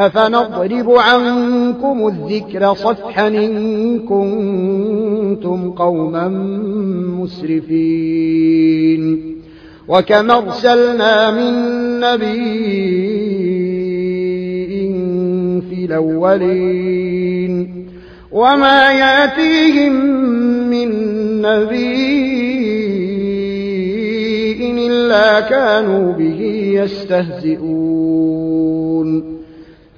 أفنضرب عنكم الذكر صفحا إن كنتم قوما مسرفين وكم أرسلنا من نبي في الأولين وما يأتيهم من نبي إلا كانوا به يستهزئون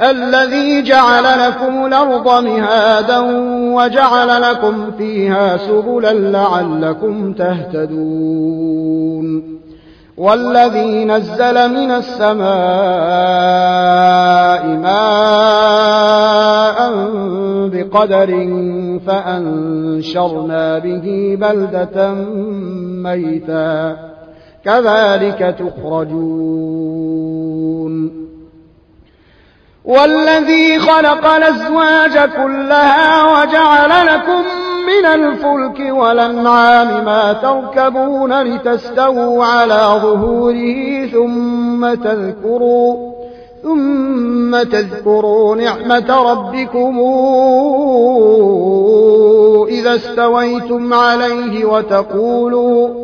الذي جعل لكم الأرض مهادا وجعل لكم فيها سبلا لعلكم تهتدون. والذي نزل من السماء ماء بقدر فأنشرنا به بلدة ميتا. كذلك تخرجون. والذي خلق الأزواج كلها وجعل لكم من الفلك والأنعام ما تركبون لتستووا على ظهوره ثم تذكروا ثم تذكروا نعمة ربكم إذا استويتم عليه وتقولوا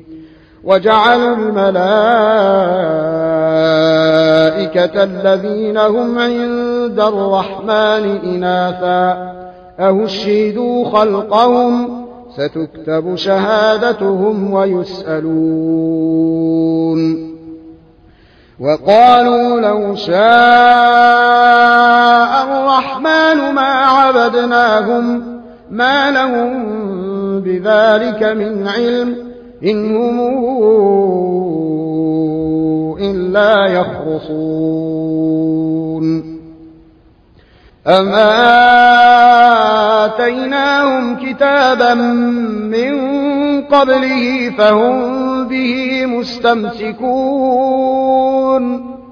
وجعلوا الملائكة الذين هم عند الرحمن إناثا. أهشهدوا خلقهم؟ ستكتب شهادتهم ويسألون. وقالوا لو شاء الرحمن ما عبدناهم ما لهم بذلك من علم. إن هم إلا يخرصون. أما آتيناهم كتابا من قبله فهم به مستمسكون.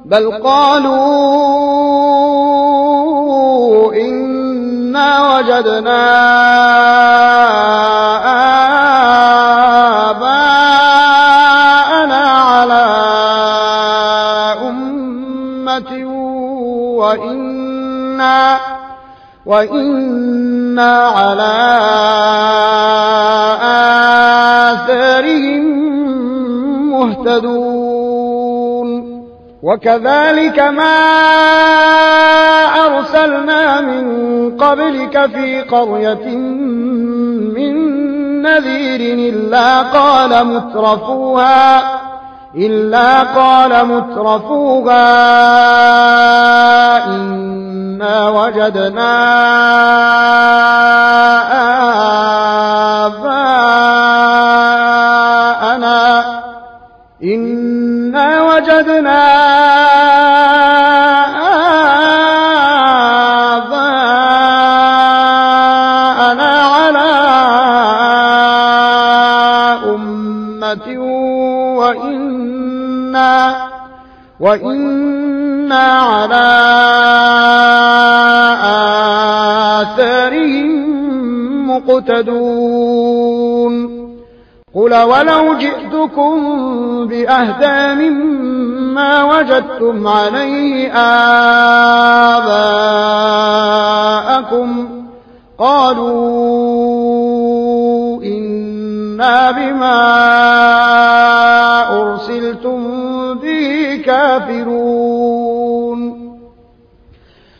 بل قالوا إنا وجدنا آباءنا على أمة وإنا وإنا على آثارهم مهتدون. وكذلك ما أرسلنا من قبلك في قرية نذير إلا قال مترفوها إلا قال مترفوها إنا وجدنا مقتدون قل ولو جئتكم بأهدى مما وجدتم عليه آباءكم. قالوا إنا بما أرسلتم به كافرون.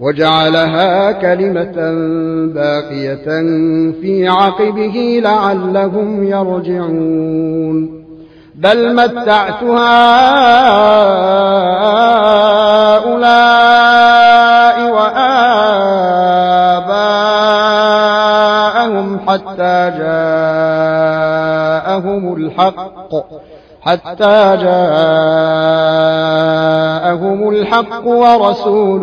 وجعلها كلمة باقية في عقبه لعلهم يرجعون. بل متعت هؤلاء وآباءهم حتى جاءهم الحق حتى جاءهم الحق ورسول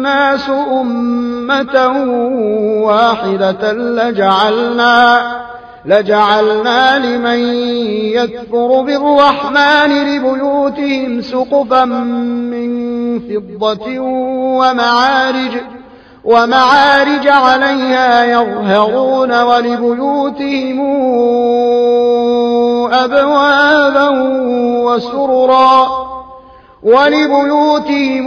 الناس أمة واحدة لجعلنا لجعلنا لمن يكفر بالرحمن لبيوتهم سقفا من فضة ومعارج ومعارج عليها يظهرون ولبيوتهم أبوابا وسررا ولبيوتهم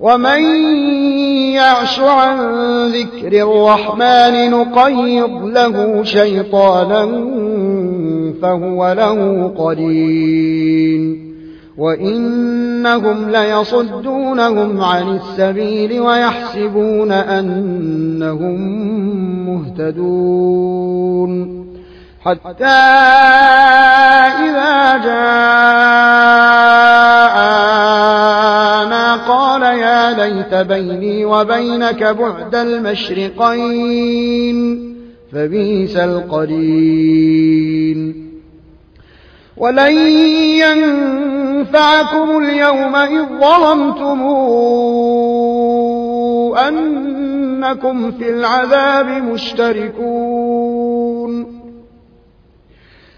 ومن يعش عن ذكر الرحمن نقيض له شيطانا فهو له قرين. وإنهم ليصدونهم عن السبيل ويحسبون أنهم مهتدون. حتى إذا جاءنا قال ليت بيني وبينك بعد المشرقين فبئس القرين. ولن ينفعكم اليوم إذ ظلمتم أنكم في العذاب مشتركون.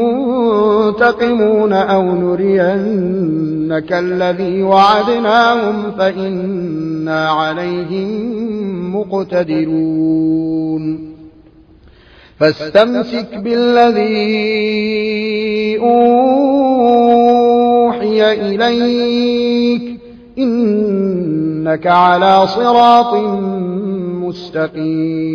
ينتقمون أو نرينك الذي وعدناهم فإنا عليهم مقتدرون. فاستمسك بالذي أوحي إليك إنك على صراط مستقيم.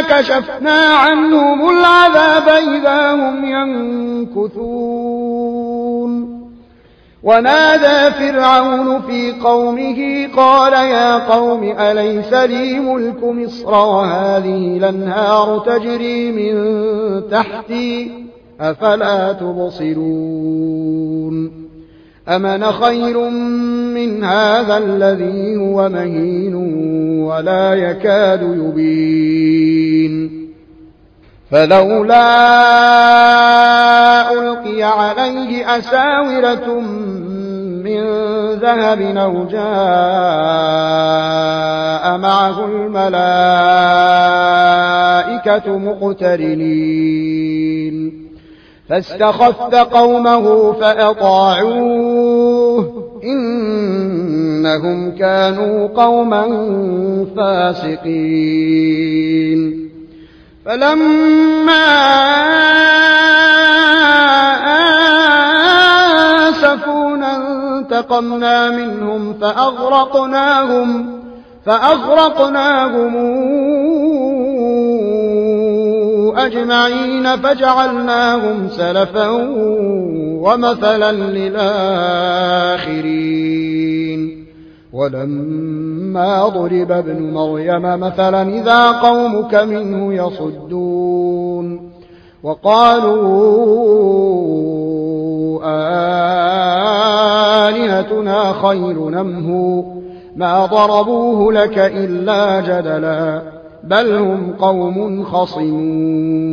كشفنا عنهم العذاب إذا هم ينكثون. ونادى فرعون في قومه قال يا قوم أليس لي ملك مصر وهذه الأنهار تجري من تحتي أفلا تبصرون؟ أمن خير من هذا الذي هو مهين ولا يكاد يبين؟ فلولا ألقي عليه أساورة من ذهب أو جاء معه الملائكة مقترنين. فاستخف قومه فأطاعوه. إنهم كانوا قوما فاسقين. فلما آسفونا انتقمنا منهم فأغرقناهم فأغرقناهم أجمعين فجعلناهم سلفا ومثلا للآخرين. ولما ضرب ابن مريم مثلا إذا قومك منه يصدون وقالوا آلهتنا خير نمه ما ضربوه لك إلا جدلا بل هم قوم خصمون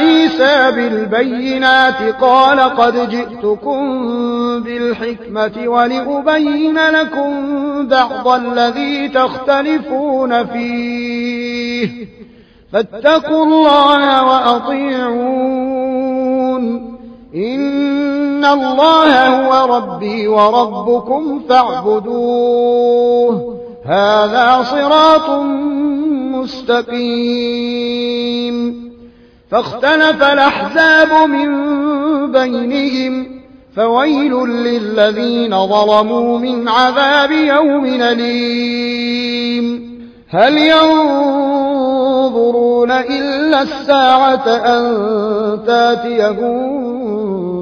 عيسى بالبينات؟ قال قد جئتكم بالحكمة ولأبين لكم بعض الذي تختلفون فيه. فاتقوا الله وأطيعون. إن الله هو ربي وربكم فاعبدوه. هذا صراط مستقيم. فاختلف الأحزاب من بينهم فويل للذين ظلموا من عذاب يوم أليم. هل ينظرون إلا الساعة أن تأتيهم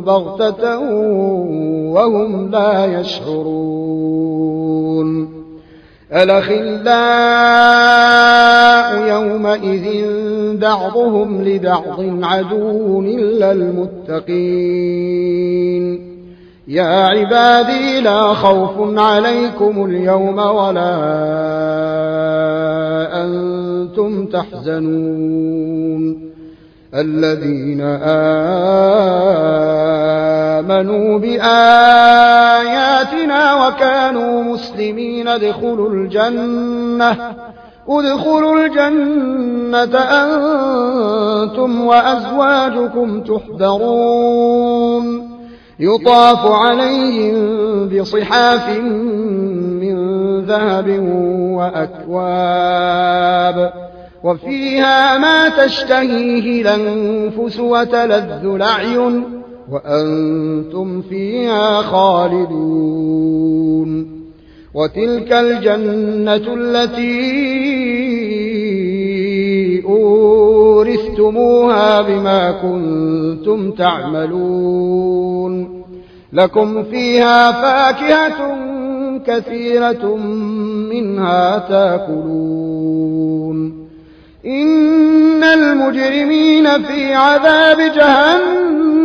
بغتة وهم لا يشعرون؟ الأخلاء يومئذ بعضهم لبعض عدو إلا المتقين. يا عبادي لا خوف عليكم اليوم ولا أنتم تحزنون. الذين آمنوا بآياتنا وكانوا مسلمين ادخلوا الجنة. ادخلوا الجنة أنتم وأزواجكم تحبرون يطاف عليهم بصحاف من ذهب وأكواب. وفيها ما تشتهيه الأنفس وتلذ الأعين. وأنتم فيها خالدون وتلك الجنة التي أورثتموها بما كنتم تعملون لكم فيها فاكهة كثيرة منها تأكلون إن المجرمين في عذاب جهنم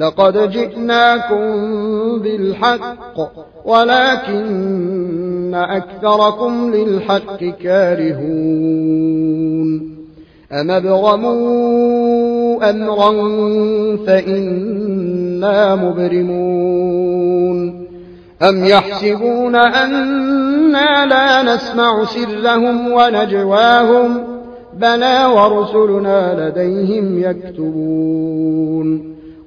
لقد جئناكم بالحق ولكن أكثركم للحق كارهون. أم ابرموا أمرا فإنا مبرمون. أم يحسبون أنا لا نسمع سرهم ونجواهم بلى ورسلنا لديهم يكتبون.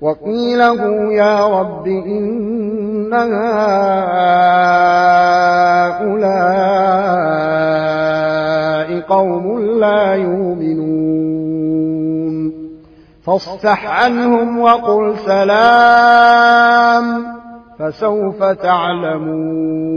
وقيله يا رب إن هؤلاء قوم لا يؤمنون. فاصفح عنهم وقل سلام فسوف تعلمون.